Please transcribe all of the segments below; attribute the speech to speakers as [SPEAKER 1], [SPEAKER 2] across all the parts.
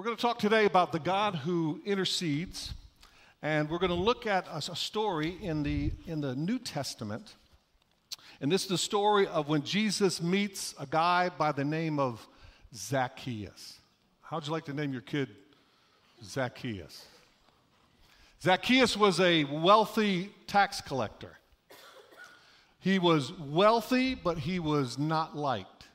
[SPEAKER 1] We're going to talk today about the God who intercedes, and we're going to look at a, a story in the, in the New Testament. And this is the story of when Jesus meets a guy by the name of Zacchaeus. How'd you like to name your kid Zacchaeus? Zacchaeus was a wealthy tax collector. He was wealthy, but he was not liked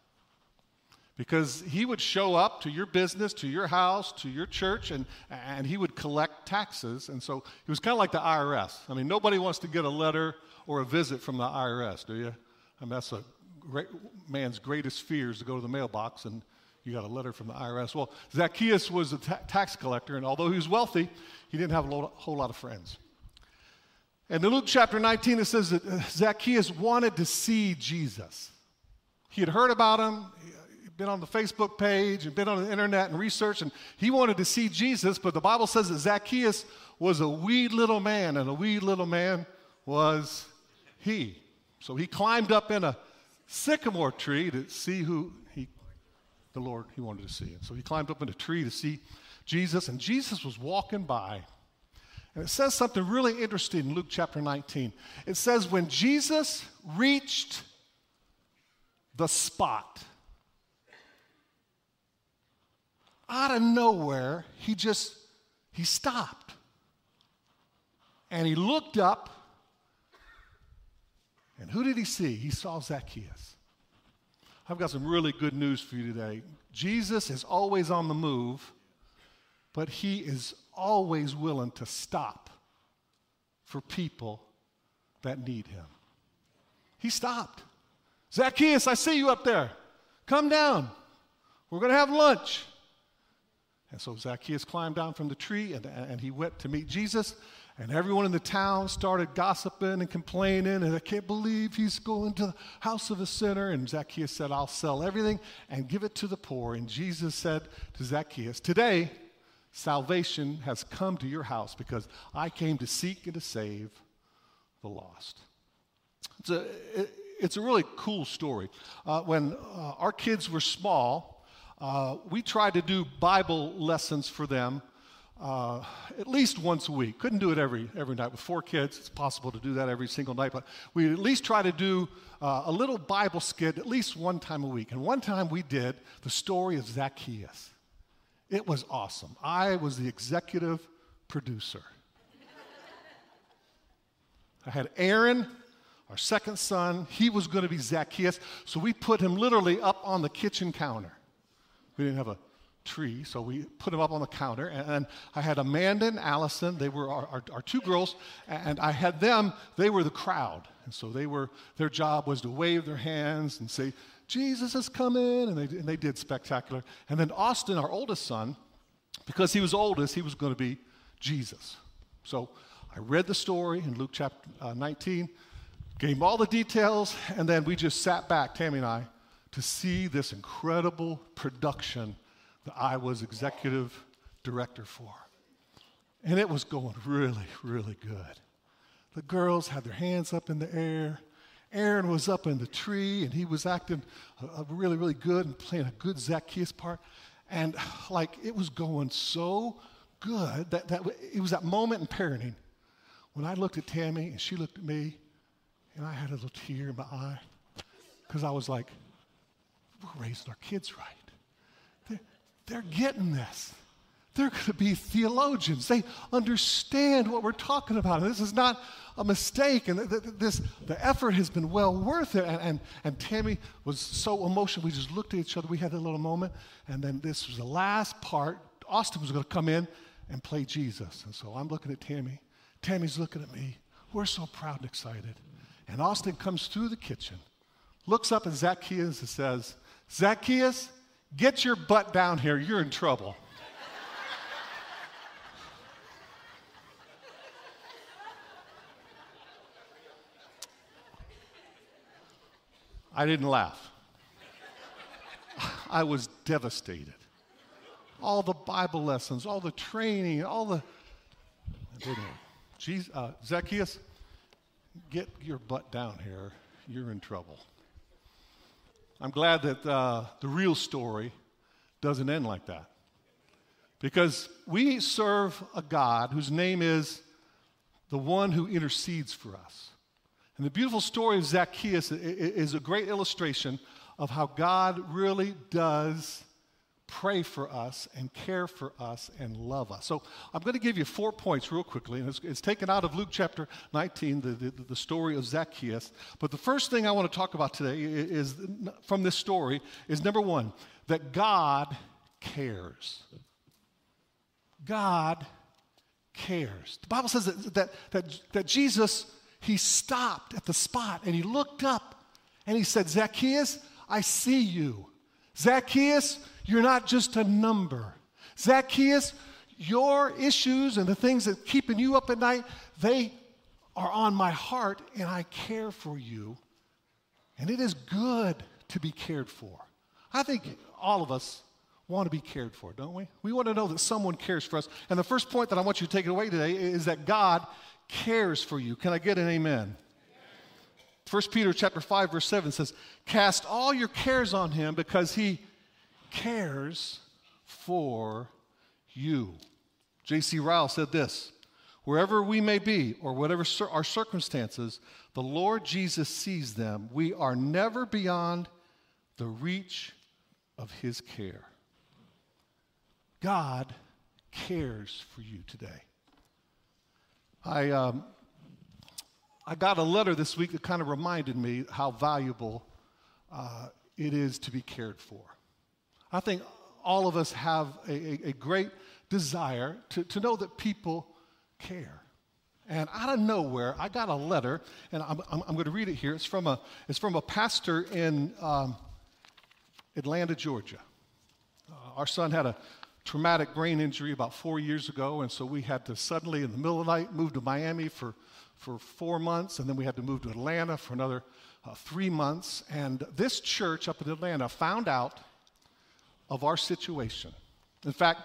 [SPEAKER 1] because he would show up to your business, to your house, to your church, and, and he would collect taxes. And so he was kind of like the IRS. I mean, nobody wants to get a letter or a visit from the IRS, do you? I mean, that's a great, man's greatest fear is to go to the mailbox and you got a letter from the IRS. Well, Zacchaeus was a ta- tax collector, and although he was wealthy, he didn't have a whole lot of friends. And in Luke chapter 19, it says that Zacchaeus wanted to see Jesus. He had heard about him, been on the Facebook page and been on the internet and researched, and he wanted to see Jesus, but the Bible says that Zacchaeus was a wee little man, and a wee little man was he. So he climbed up in a sycamore tree to see who he, the Lord he wanted to see. And so he climbed up in a tree to see Jesus, and Jesus was walking by. And it says something really interesting in Luke chapter 19. It says, when Jesus reached the spot, out of nowhere, he just, he stopped. And he looked up, and who did he see? He saw Zacchaeus. I've got some really good news for you today. Jesus is always on the move, but he is always willing to stop for people that need him. He stopped. Zacchaeus, I see you up there. Come down. We're going to have lunch. And so Zacchaeus climbed down from the tree and, and he went to meet Jesus. And everyone in the town started gossiping and complaining. And I can't believe he's going to the house of a sinner. And Zacchaeus said, I'll sell everything and give it to the poor. And Jesus said to Zacchaeus, Today, salvation has come to your house because I came to seek and to save the lost. It's a, it's a really cool story. Uh, when uh, our kids were small, uh, we tried to do Bible lessons for them uh, at least once a week. Couldn't do it every, every night. With four kids, it's possible to do that every single night, but we at least try to do uh, a little Bible skit at least one time a week. And one time we did the story of Zacchaeus. It was awesome. I was the executive producer. I had Aaron, our second son, he was going to be Zacchaeus, so we put him literally up on the kitchen counter. We didn't have a tree, so we put them up on the counter. And, I had Amanda and Allison, they were our, our, our, two girls, and I had them, they were the crowd. And so they were, their job was to wave their hands and say, Jesus is coming, and they, and they did spectacular. And then Austin, our oldest son, because he was oldest, he was going to be Jesus. So I read the story in Luke chapter uh, 19, gave him all the details, and then we just sat back, Tammy and I, to see this incredible production that I was executive director for. And it was going really, really good. The girls had their hands up in the air. Aaron was up in the tree and he was acting uh, really, really good and playing a good Zacchaeus part. And like it was going so good that, that it was that moment in parenting when I looked at Tammy and she looked at me and I had a little tear in my eye because I was like, we're raising our kids right. They're, they're getting this. They're going to be theologians. They understand what we're talking about. And this is not a mistake. And this, the effort has been well worth it. And, and, and Tammy was so emotional. We just looked at each other. We had a little moment. And then this was the last part. Austin was going to come in and play Jesus. And so I'm looking at Tammy. Tammy's looking at me. We're so proud and excited. And Austin comes through the kitchen, looks up at Zacchaeus and says, Zacchaeus, get your butt down here. You're in trouble. I didn't laugh. I was devastated. All the Bible lessons, all the training, all the. Jesus, uh, Zacchaeus, get your butt down here. You're in trouble. I'm glad that uh, the real story doesn't end like that. Because we serve a God whose name is the one who intercedes for us. And the beautiful story of Zacchaeus is a great illustration of how God really does pray for us and care for us and love us. So I'm going to give you four points real quickly. And it's, it's taken out of Luke chapter 19, the, the, the, story of Zacchaeus. But the first thing I want to talk about today is, from this story is number one, that God cares. God cares. The Bible says that, that, that, that Jesus, he stopped at the spot and he looked up and he said, Zacchaeus, I see you. Zacchaeus, you're not just a number. Zacchaeus, your issues and the things that keeping you up at night, they are on my heart and I care for you. And it is good to be cared for. I think all of us want to be cared for, don't we? We want to know that someone cares for us. And the first point that I want you to take away today is that God cares for you. Can I get an amen? 1 Peter chapter 5 verse 7 says, "Cast all your cares on him because he cares for you." J.C. Ryle said this, "Wherever we may be or whatever our circumstances, the Lord Jesus sees them. We are never beyond the reach of his care." God cares for you today. I um, I got a letter this week that kind of reminded me how valuable uh, it is to be cared for. I think all of us have a, a, a great desire to, to know that people care. And out of nowhere, I got a letter, and I'm, I'm, I'm going to read it here. It's from a, it's from a pastor in um, Atlanta, Georgia. Uh, our son had a traumatic brain injury about four years ago, and so we had to suddenly, in the middle of the night, move to Miami for for four months, and then we had to move to Atlanta for another uh, three months. And this church up in Atlanta found out of our situation. In fact,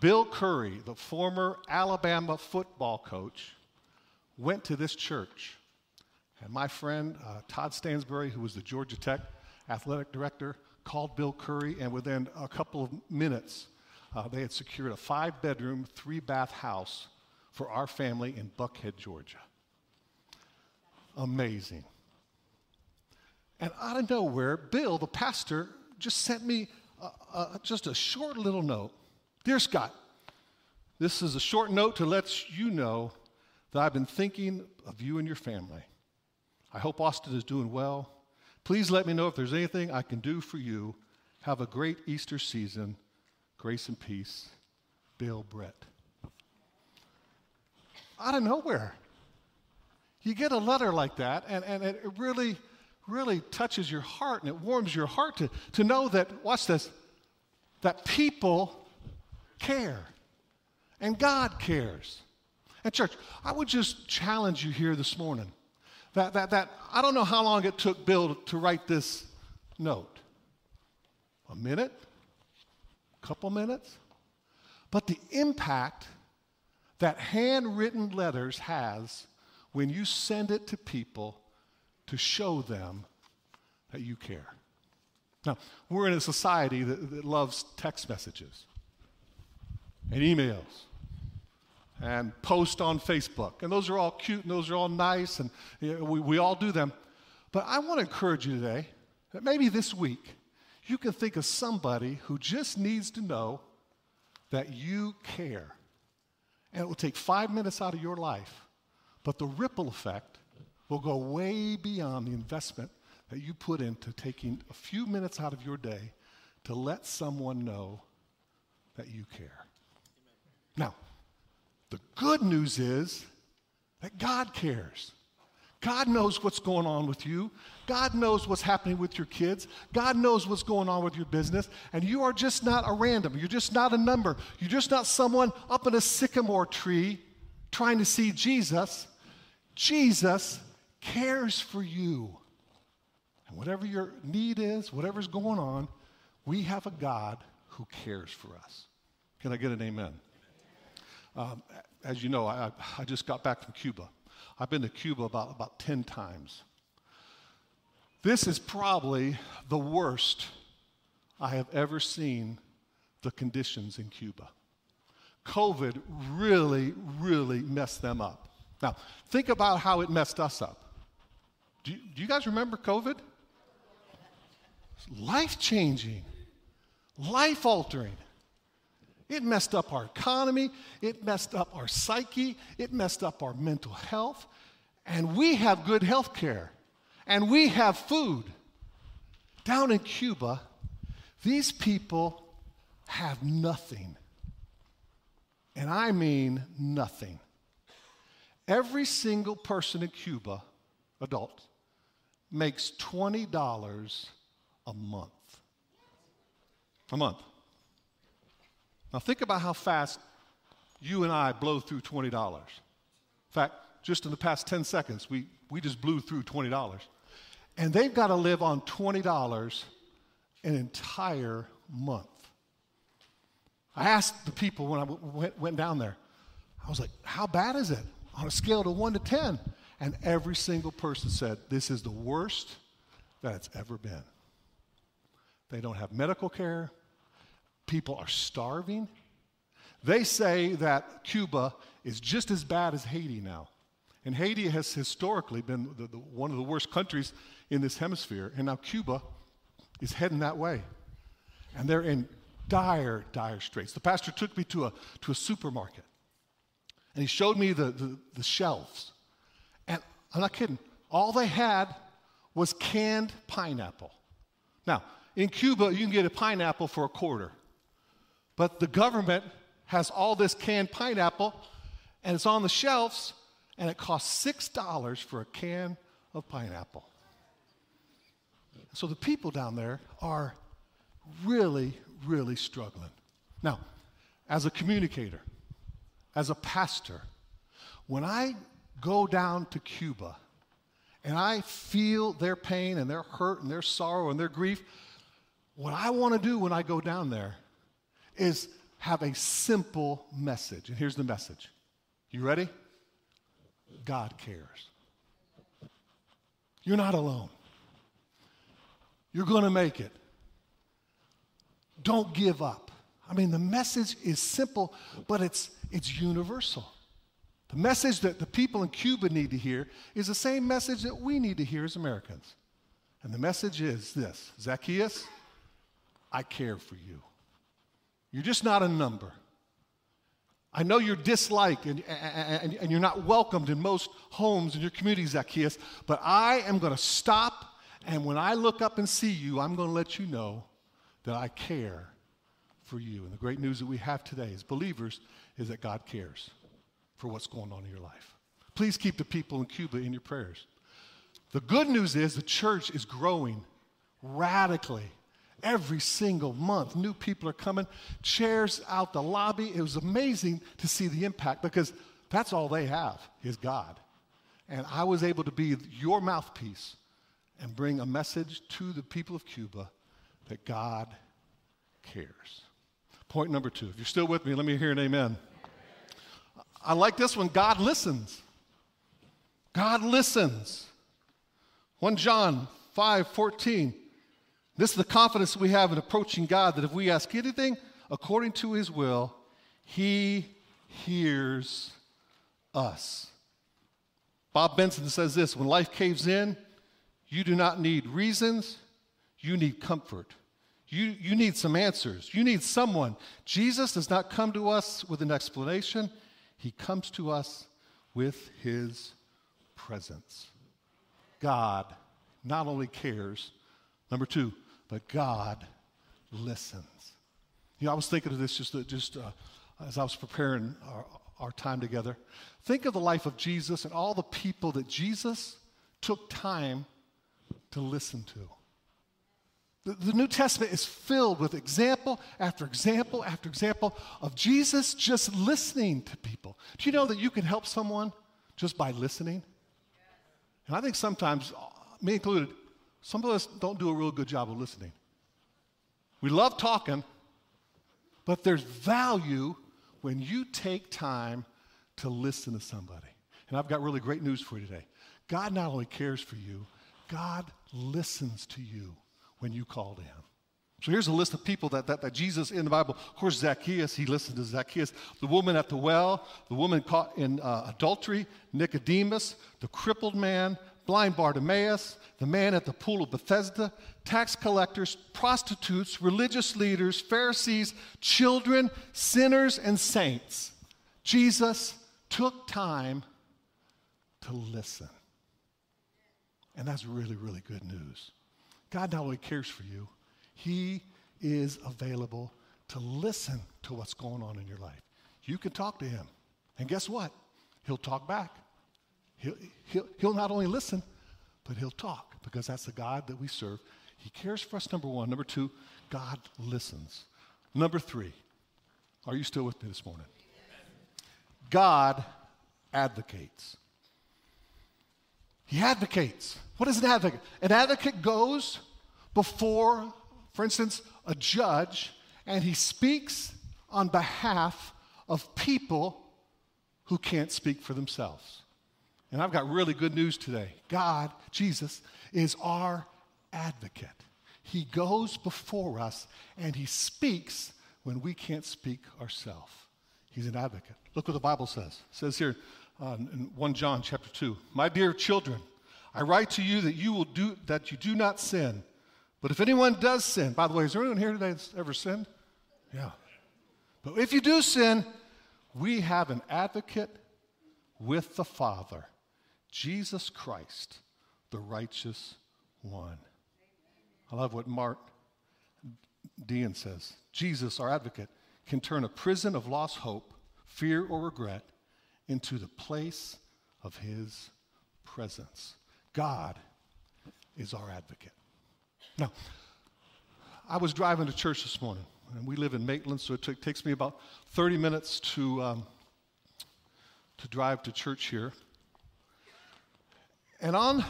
[SPEAKER 1] Bill Curry, the former Alabama football coach, went to this church. And my friend uh, Todd Stansbury, who was the Georgia Tech athletic director, called Bill Curry, and within a couple of minutes, uh, they had secured a five bedroom, three bath house for our family in Buckhead, Georgia amazing. And out of nowhere, Bill, the pastor, just sent me a, a, just a short little note. Dear Scott, this is a short note to let you know that I've been thinking of you and your family. I hope Austin is doing well. Please let me know if there's anything I can do for you. Have a great Easter season. Grace and peace. Bill Britt. Out of nowhere. You get a letter like that, and, and it really, really touches your heart and it warms your heart to, to know that, watch this, that people care and God cares. And, church, I would just challenge you here this morning that, that, that I don't know how long it took Bill to write this note a minute, a couple minutes. But the impact that handwritten letters has when you send it to people to show them that you care. Now, we're in a society that, that loves text messages and emails and post on Facebook. And those are all cute and those are all nice, and you know, we, we all do them. But I want to encourage you today that maybe this week you can think of somebody who just needs to know that you care. And it will take five minutes out of your life but the ripple effect will go way beyond the investment that you put into taking a few minutes out of your day to let someone know that you care. Now, the good news is that God cares. God knows what's going on with you. God knows what's happening with your kids. God knows what's going on with your business. And you are just not a random. You're just not a number. You're just not someone up in a sycamore tree trying to see Jesus. Jesus cares for you. And whatever your need is, whatever's going on, we have a God who cares for us. Can I get an amen? Um, as you know, I, I just got back from Cuba. I've been to Cuba about, about 10 times. This is probably the worst I have ever seen the conditions in Cuba. COVID really, really messed them up. Now, think about how it messed us up. Do you, do you guys remember COVID? Life changing, life altering. It messed up our economy, it messed up our psyche, it messed up our mental health. And we have good health care, and we have food. Down in Cuba, these people have nothing. And I mean nothing. Every single person in Cuba, adult, makes $20 a month. A month. Now think about how fast you and I blow through $20. In fact, just in the past 10 seconds, we, we just blew through $20. And they've got to live on $20 an entire month. I asked the people when I went, went down there, I was like, how bad is it on a scale of 1 to 10? And every single person said, this is the worst that it's ever been. They don't have medical care. People are starving. They say that Cuba is just as bad as Haiti now. And Haiti has historically been the, the, one of the worst countries in this hemisphere. And now Cuba is heading that way. And they're in dire, dire straits. The pastor took me to a, to a supermarket. And he showed me the, the, the shelves. And I'm not kidding. All they had was canned pineapple. Now, in Cuba, you can get a pineapple for a quarter. But the government has all this canned pineapple, and it's on the shelves, and it costs $6 for a can of pineapple. So the people down there are really, really struggling. Now, as a communicator, as a pastor, when I go down to Cuba and I feel their pain and their hurt and their sorrow and their grief, what I want to do when I go down there is have a simple message. And here's the message. You ready? God cares. You're not alone. You're going to make it. Don't give up. I mean, the message is simple, but it's, it's universal. The message that the people in Cuba need to hear is the same message that we need to hear as Americans. And the message is this Zacchaeus, I care for you. You're just not a number. I know you're disliked and, and, and, you're not welcomed in most homes in your community, Zacchaeus, but I am going to stop, and when I look up and see you, I'm going to let you know that I care for you. And the great news that we have today as believers is that God cares for what's going on in your life. Please keep the people in Cuba in your prayers. The good news is the church is growing radically every single month. New people are coming, chairs out the lobby. It was amazing to see the impact because that's all they have is God. And I was able to be your mouthpiece and bring a message to the people of Cuba that God cares. Point number two. If you're still with me, let me hear an amen. I like this one God listens. God listens. 1 John 5 14. This is the confidence we have in approaching God that if we ask anything according to his will, he hears us. Bob Benson says this when life caves in, you do not need reasons, you need comfort. You, you need some answers. You need someone. Jesus does not come to us with an explanation, he comes to us with his presence. God not only cares, number two, but God listens. You know, I was thinking of this just, just uh, as I was preparing our, our time together. Think of the life of Jesus and all the people that Jesus took time to listen to. The, the New Testament is filled with example after example after example of Jesus just listening to people. Do you know that you can help someone just by listening? And I think sometimes, uh, me included, some of us don't do a real good job of listening. We love talking, but there's value when you take time to listen to somebody. And I've got really great news for you today. God not only cares for you, God listens to you when you call to Him. So here's a list of people that, that, that, Jesus in the Bible. Of course, Zacchaeus, he listened to Zacchaeus. The woman at the well, the woman caught in uh, adultery, Nicodemus, the crippled man, blind Bartimaeus, the man at the pool of Bethesda, tax collectors, prostitutes, religious leaders, Pharisees, children, sinners, and saints. Jesus took time to listen. And that's really, really good news. God not only cares for you, He is available to listen to what's going on in your life. You can talk to Him. And guess what? He'll talk back. He'll, he'll, he'll not only listen, but He'll talk because that's the God that we serve. He cares for us, number one. Number two, God listens. Number three, are you still with me this morning? God advocates. He advocates. What is an advocate? An advocate goes before, for instance, a judge, and he speaks on behalf of people who can't speak for themselves. And I've got really good news today. God, Jesus, is our advocate. He goes before us and he speaks when we can't speak ourselves. He's an advocate. Look what the Bible says. It says here uh, in 1 John chapter 2, My dear children, I write to you that you will do that you do not sin. But if anyone does sin, by the way, is there anyone here today that's ever sinned? Yeah. But if you do sin, we have an advocate with the Father, Jesus Christ, the righteous one. I love what Mark Dean says. Jesus, our advocate, can turn a prison of lost hope, fear, or regret into the place of his presence. God is our advocate. Now, I was driving to church this morning, and we live in Maitland, so it t- takes me about 30 minutes to, um, to drive to church here. And on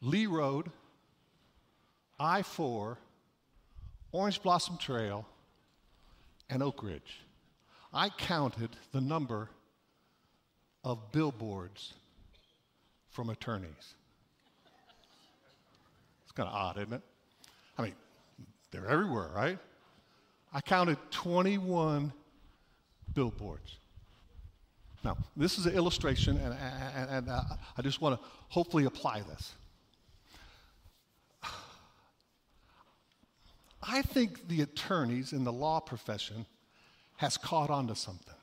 [SPEAKER 1] Lee Road, I 4, Orange Blossom Trail, and Oak Ridge, I counted the number of billboards from attorneys. It's kind of odd, isn't it? I mean, they're everywhere, right? I counted 21 billboards. Now, this is an illustration, and, and, and uh, I just want to hopefully apply this. I think the attorneys in the law profession has caught on to something.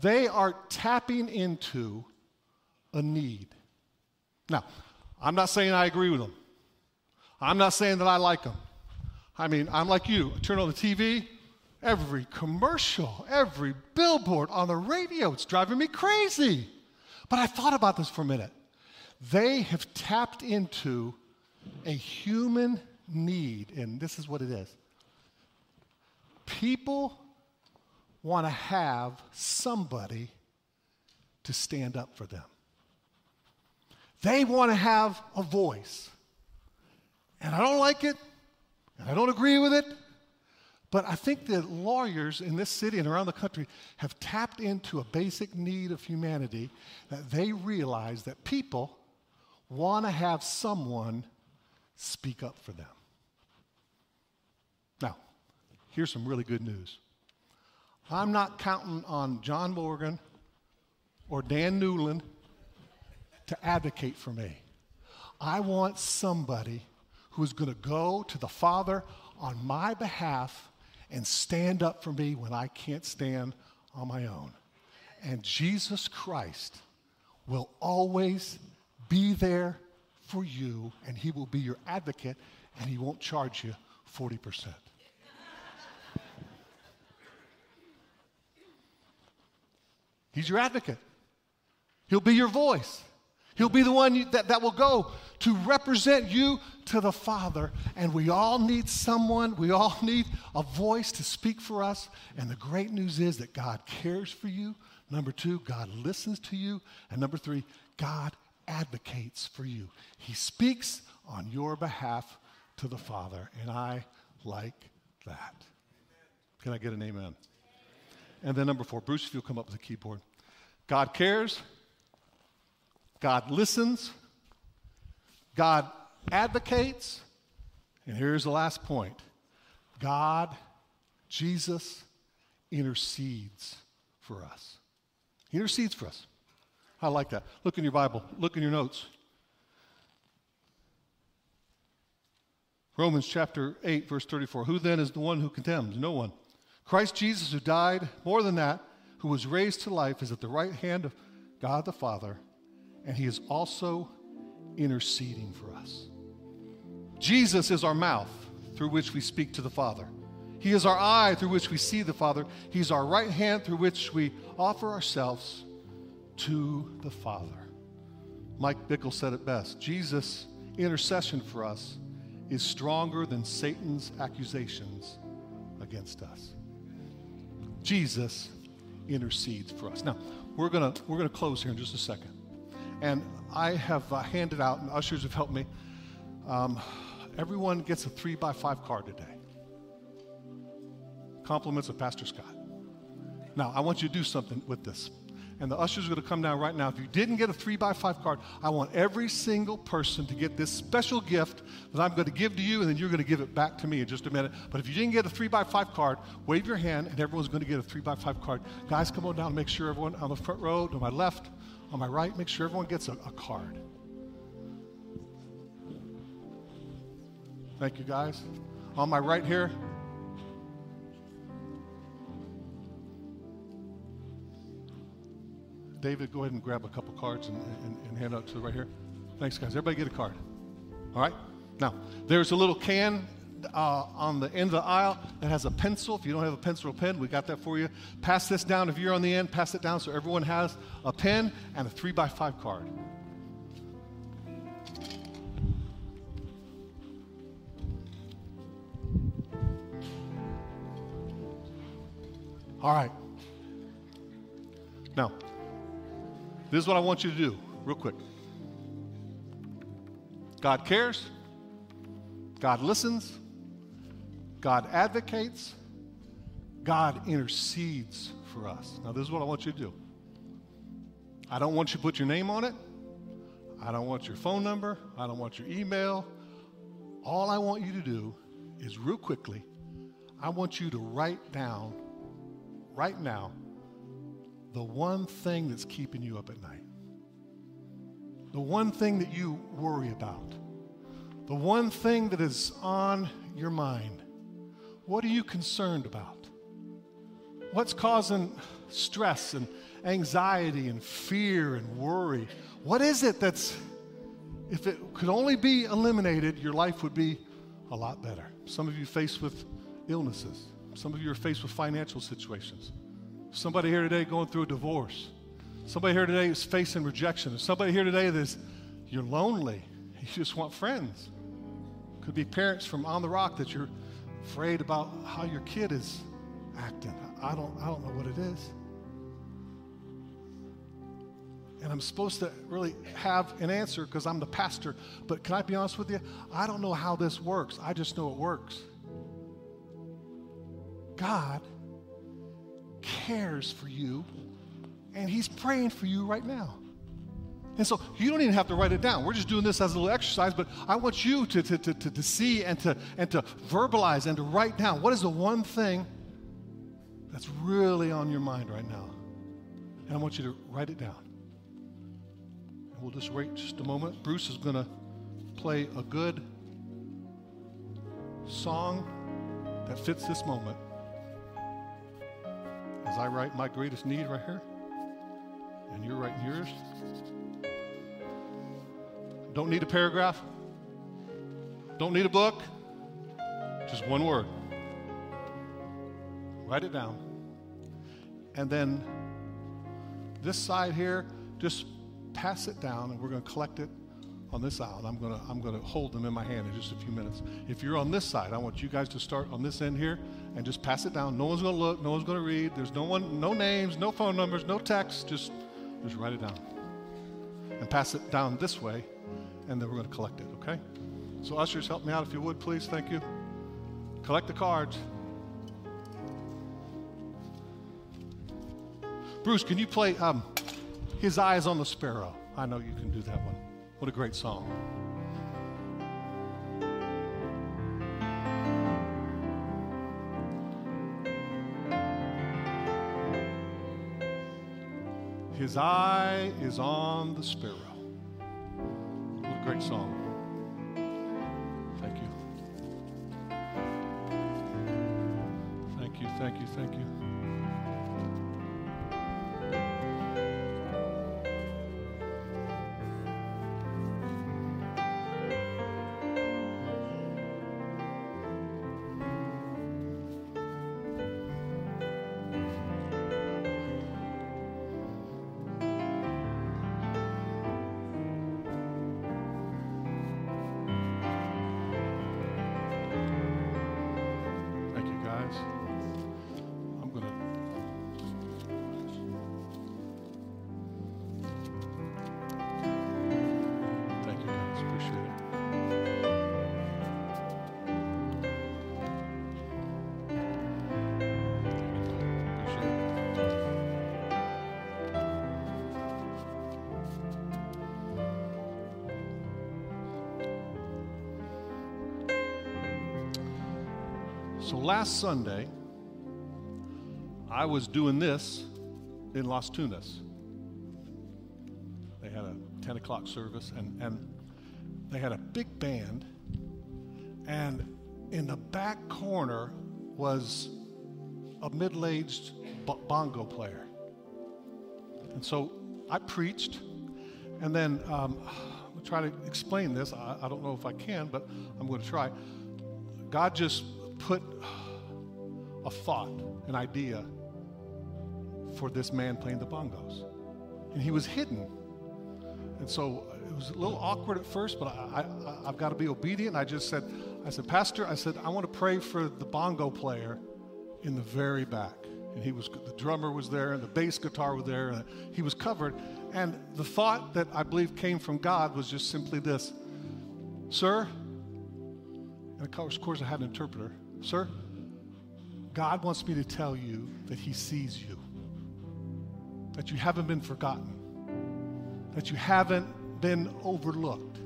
[SPEAKER 1] They are tapping into a need. Now, I'm not saying I agree with them. I'm not saying that I like them. I mean, I'm like you. I turn on the TV, every commercial, every billboard on the radio, it's driving me crazy. But I thought about this for a minute. They have tapped into a human need, and this is what it is. People want to have somebody to stand up for them. They want to have a voice. And I don't like it, and I don't agree with it, but I think that lawyers in this city and around the country have tapped into a basic need of humanity that they realize that people want to have someone speak up for them. Now, here's some really good news. I'm not counting on John Morgan or Dan Newlin to advocate for me. I want somebody who's going to go to the Father on my behalf and stand up for me when I can't stand on my own. And Jesus Christ will always be there for you, and He will be your advocate, and He won't charge you 40%. He's your advocate. He'll be your voice. He'll be the one that, that will go to represent you to the Father. And we all need someone, we all need a voice to speak for us. And the great news is that God cares for you. Number two, God listens to you. And number three, God advocates for you. He speaks on your behalf to the Father. And I like that. Can I get an amen? And then number four, Bruce, if you'll come up with a keyboard. God cares, God listens, God advocates, And here's the last point God, Jesus, intercedes for us. He intercedes for us. I like that. Look in your Bible, look in your notes. Romans chapter 8, verse 34. Who then is the one who condemns? No one. Christ Jesus, who died, more than that, who was raised to life, is at the right hand of God the Father, and he is also interceding for us. Jesus is our mouth through which we speak to the Father. He is our eye through which we see the Father. He's our right hand through which we offer ourselves to the Father. Mike Bickle said it best Jesus' intercession for us is stronger than Satan's accusations against us. Jesus intercedes for us. Now, we're going to we're going to close here in just a second. And I have uh, handed out, and ushers have helped me. Um, everyone gets a three by five card today. Compliments of Pastor Scott. Now, I want you to do something with this and the ushers are going to come down right now. If you didn't get a three by five card, I want every single person to get this special gift that I'm going to give to you, and then you're going to give it back to me in just a minute. But if you didn't get a three by five card, wave your hand, and everyone's going to get a three by five card. Guys, come on down and make sure everyone on the front row, to my left, on my right, make sure everyone gets a, a card. Thank you, guys. On my right here, David, go ahead and grab a couple cards and, and, and hand out to the right here. Thanks, guys. Everybody get a card. All right? Now, there's a little can uh, on the end of the aisle that has a pencil. If you don't have a pencil or pen, we got that for you. Pass this down. If you're on the end, pass it down so everyone has a pen and a three by five card. All right. Now, this is what I want you to do, real quick. God cares, God listens, God advocates, God intercedes for us. Now, this is what I want you to do. I don't want you to put your name on it. I don't want your phone number. I don't want your email. All I want you to do is, real quickly, I want you to write down right now the one thing that's keeping you up at night, the one thing that you worry about, the one thing that is on your mind. What are you concerned about? What's causing stress and anxiety and fear and worry? What is it that's, if it could only be eliminated, your life would be a lot better? Some of you faced with illnesses, some of you are faced with financial situations. Somebody here today going through a divorce. Somebody here today is facing rejection. Somebody here today that's you're lonely. You just want friends. Could be parents from on the rock that you're afraid about how your kid is acting. I don't I don't know what it is. And I'm supposed to really have an answer because I'm the pastor. But can I be honest with you? I don't know how this works. I just know it works. God cares for you, and He's praying for you right now. And so you don't even have to write it down. We're just doing this as a little exercise, but I want you to, to, to, to, see and to, and to verbalize and to write down what is the one thing that's really on your mind right now. And I want you to write it down. And we'll just wait just a moment. Bruce is going to play a good song that fits this moment as I write my greatest need right here, and you're writing yours. Don't need a paragraph. Don't need a book. Just one word. Write it down. And then this side here, just pass it down, and we're going to collect it on this aisle. I'm going to I'm going to hold them in my hand in just a few minutes. If you're on this side, I want you guys to start on this end here and just pass it down. No one's going to look. No one's going to read. There's no one, no names, no phone numbers, no text. Just just write it down and pass it down this way, and then we're going to collect it. Okay? So ushers, help me out if you would, please. Thank you. Collect the cards. Bruce, can you play um, His Eyes on the Sparrow? I know you can do that one. What a great song. His eye is on the sparrow. What a great song. Thank you. Thank you, thank you, thank you. So last Sunday, I was doing this in Las Tunas. They had a 10 o'clock service, and, and they had a big band. And in the back corner was a middle aged bongo player. And so I preached, and then um, I'm going to try to explain this. I, I don't know if I can, but I'm going to try. God just put a thought, an idea for this man playing the bongos. And he was hidden. And so it was a little awkward at first, but I, I, I've got to be obedient. I just said, I said, Pastor, I said, I want to pray for the bongo player in the very back. And he was, the drummer was there, and the bass guitar was there, and he was covered. And the thought that I believe came from God was just simply this Sir, and of course, of course I had an interpreter. Sir, God wants me to tell you that He sees you, that you haven't been forgotten, that you haven't been overlooked.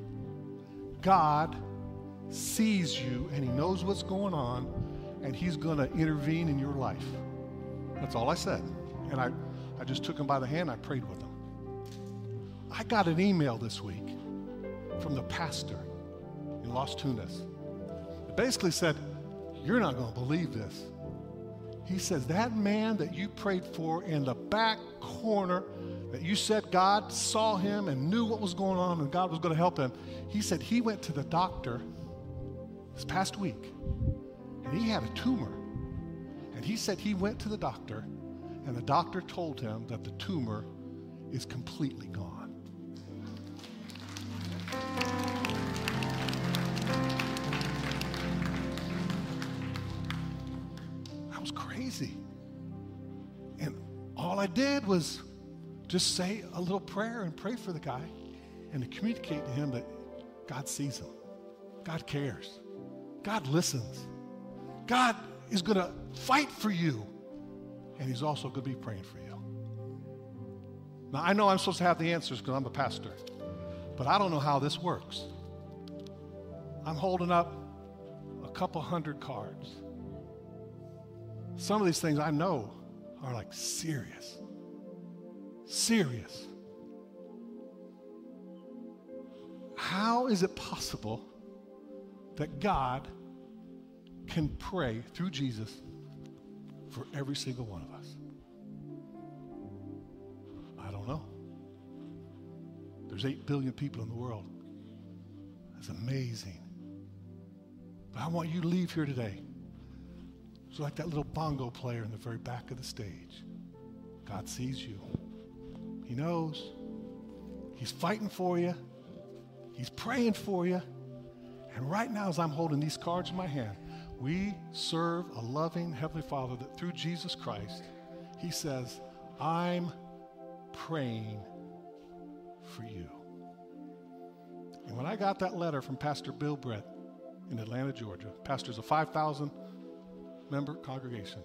[SPEAKER 1] God sees you and He knows what's going on, and He's going to intervene in your life. That's all I said. And I, I just took him by the hand, I prayed with him. I got an email this week from the pastor in Las Tunas. It basically said, You're not going to believe this. He says, That man that you prayed for in the back corner, that you said God saw him and knew what was going on and God was going to help him, he said he went to the doctor this past week and he had a tumor. And he said he went to the doctor and the doctor told him that the tumor is completely gone. Did was just say a little prayer and pray for the guy and to communicate to him that God sees him, God cares, God listens, God is going to fight for you, and He's also going to be praying for you. Now, I know I'm supposed to have the answers because I'm a pastor, but I don't know how this works. I'm holding up a couple hundred cards. Some of these things I know are like serious. Serious. How is it possible that God can pray through Jesus for every single one of us? I don't know. There's 8 billion people in the world. That's amazing. But I want you to leave here today. It's like that little bongo player in the very back of the stage, God sees you. He knows. He's fighting for you. He's praying for you. And right now, as I'm holding these cards in my hand, we serve a loving Heavenly Father that through Jesus Christ, He says, I'm praying for you. And when I got that letter from Pastor Bill Britt in Atlanta, Georgia, pastor's a 5,000 member congregation,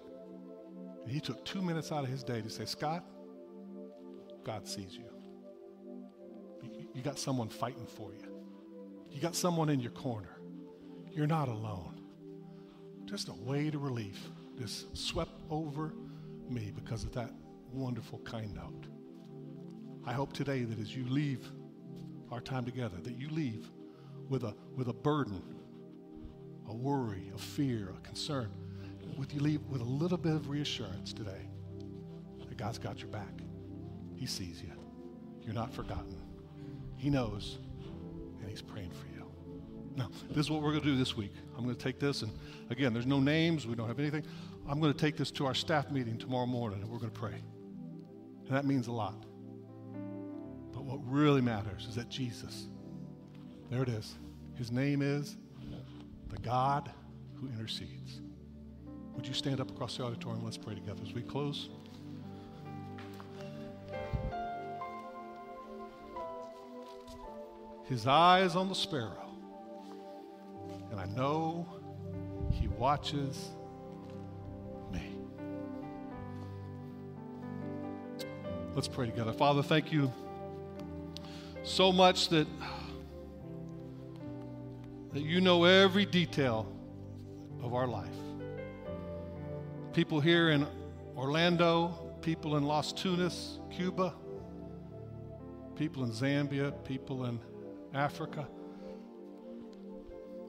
[SPEAKER 1] and he took two minutes out of his day to say, Scott, God sees you. You, got someone fighting for you. You got someone in your corner. You're not alone. Just a weight of relief just swept over me because of that wonderful kind note. I hope today that as you leave our time together, that you leave with a, with a burden, a worry, a fear, a concern. With you leave with a little bit of reassurance today that God's got your back. He sees you. You're not forgotten. He knows, and He's praying for you. Now, this is what we're going to do this week. I'm going to take this, and again, there's no names, we don't have anything. I'm going to take this to our staff meeting tomorrow morning, and we're going to pray. And that means a lot. But what really matters is that Jesus, there it is, his name is the God who intercedes. Would you stand up across the auditorium? Let's pray together as we close. His eye is on the sparrow, and I know he watches me. Let's pray together. Father, thank you so much that, that you know every detail of our life. People here in Orlando, people in Las Tunas, Cuba, people in Zambia, people in Africa.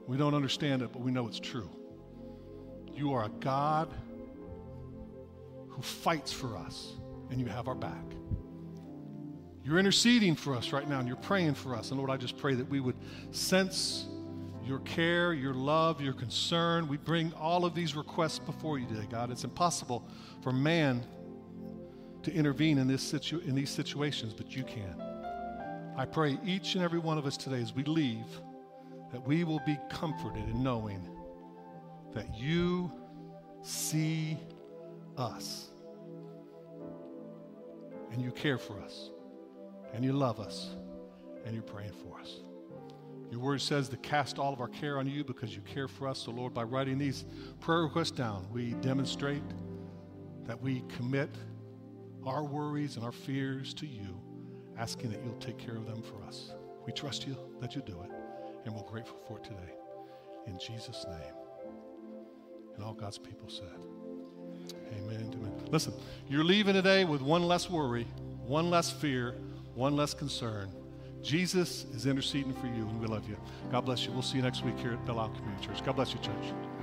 [SPEAKER 1] We don't understand it, but we know it's true. You are a God who fights for us, and you have our back. You're interceding for us right now, and you're praying for us. And Lord, I just pray that we would sense your care, your love, your concern. We bring all of these requests before you today, God. It's impossible for man to intervene in, this situ- in these situations, but you can. I pray each and every one of us today as we leave that we will be comforted in knowing that you see us and you care for us and you love us and you're praying for us. Your word says to cast all of our care on you because you care for us. So, Lord, by writing these prayer requests down, we demonstrate that we commit our worries and our fears to you asking that you'll take care of them for us. We trust you that you'll do it, and we're grateful for it today. In Jesus' name. And all God's people said, Amen. Amen. Listen, you're leaving today with one less worry, one less fear, one less concern. Jesus is interceding for you, and we love you. God bless you. We'll see you next week here at Isle Community Church. God bless you, church.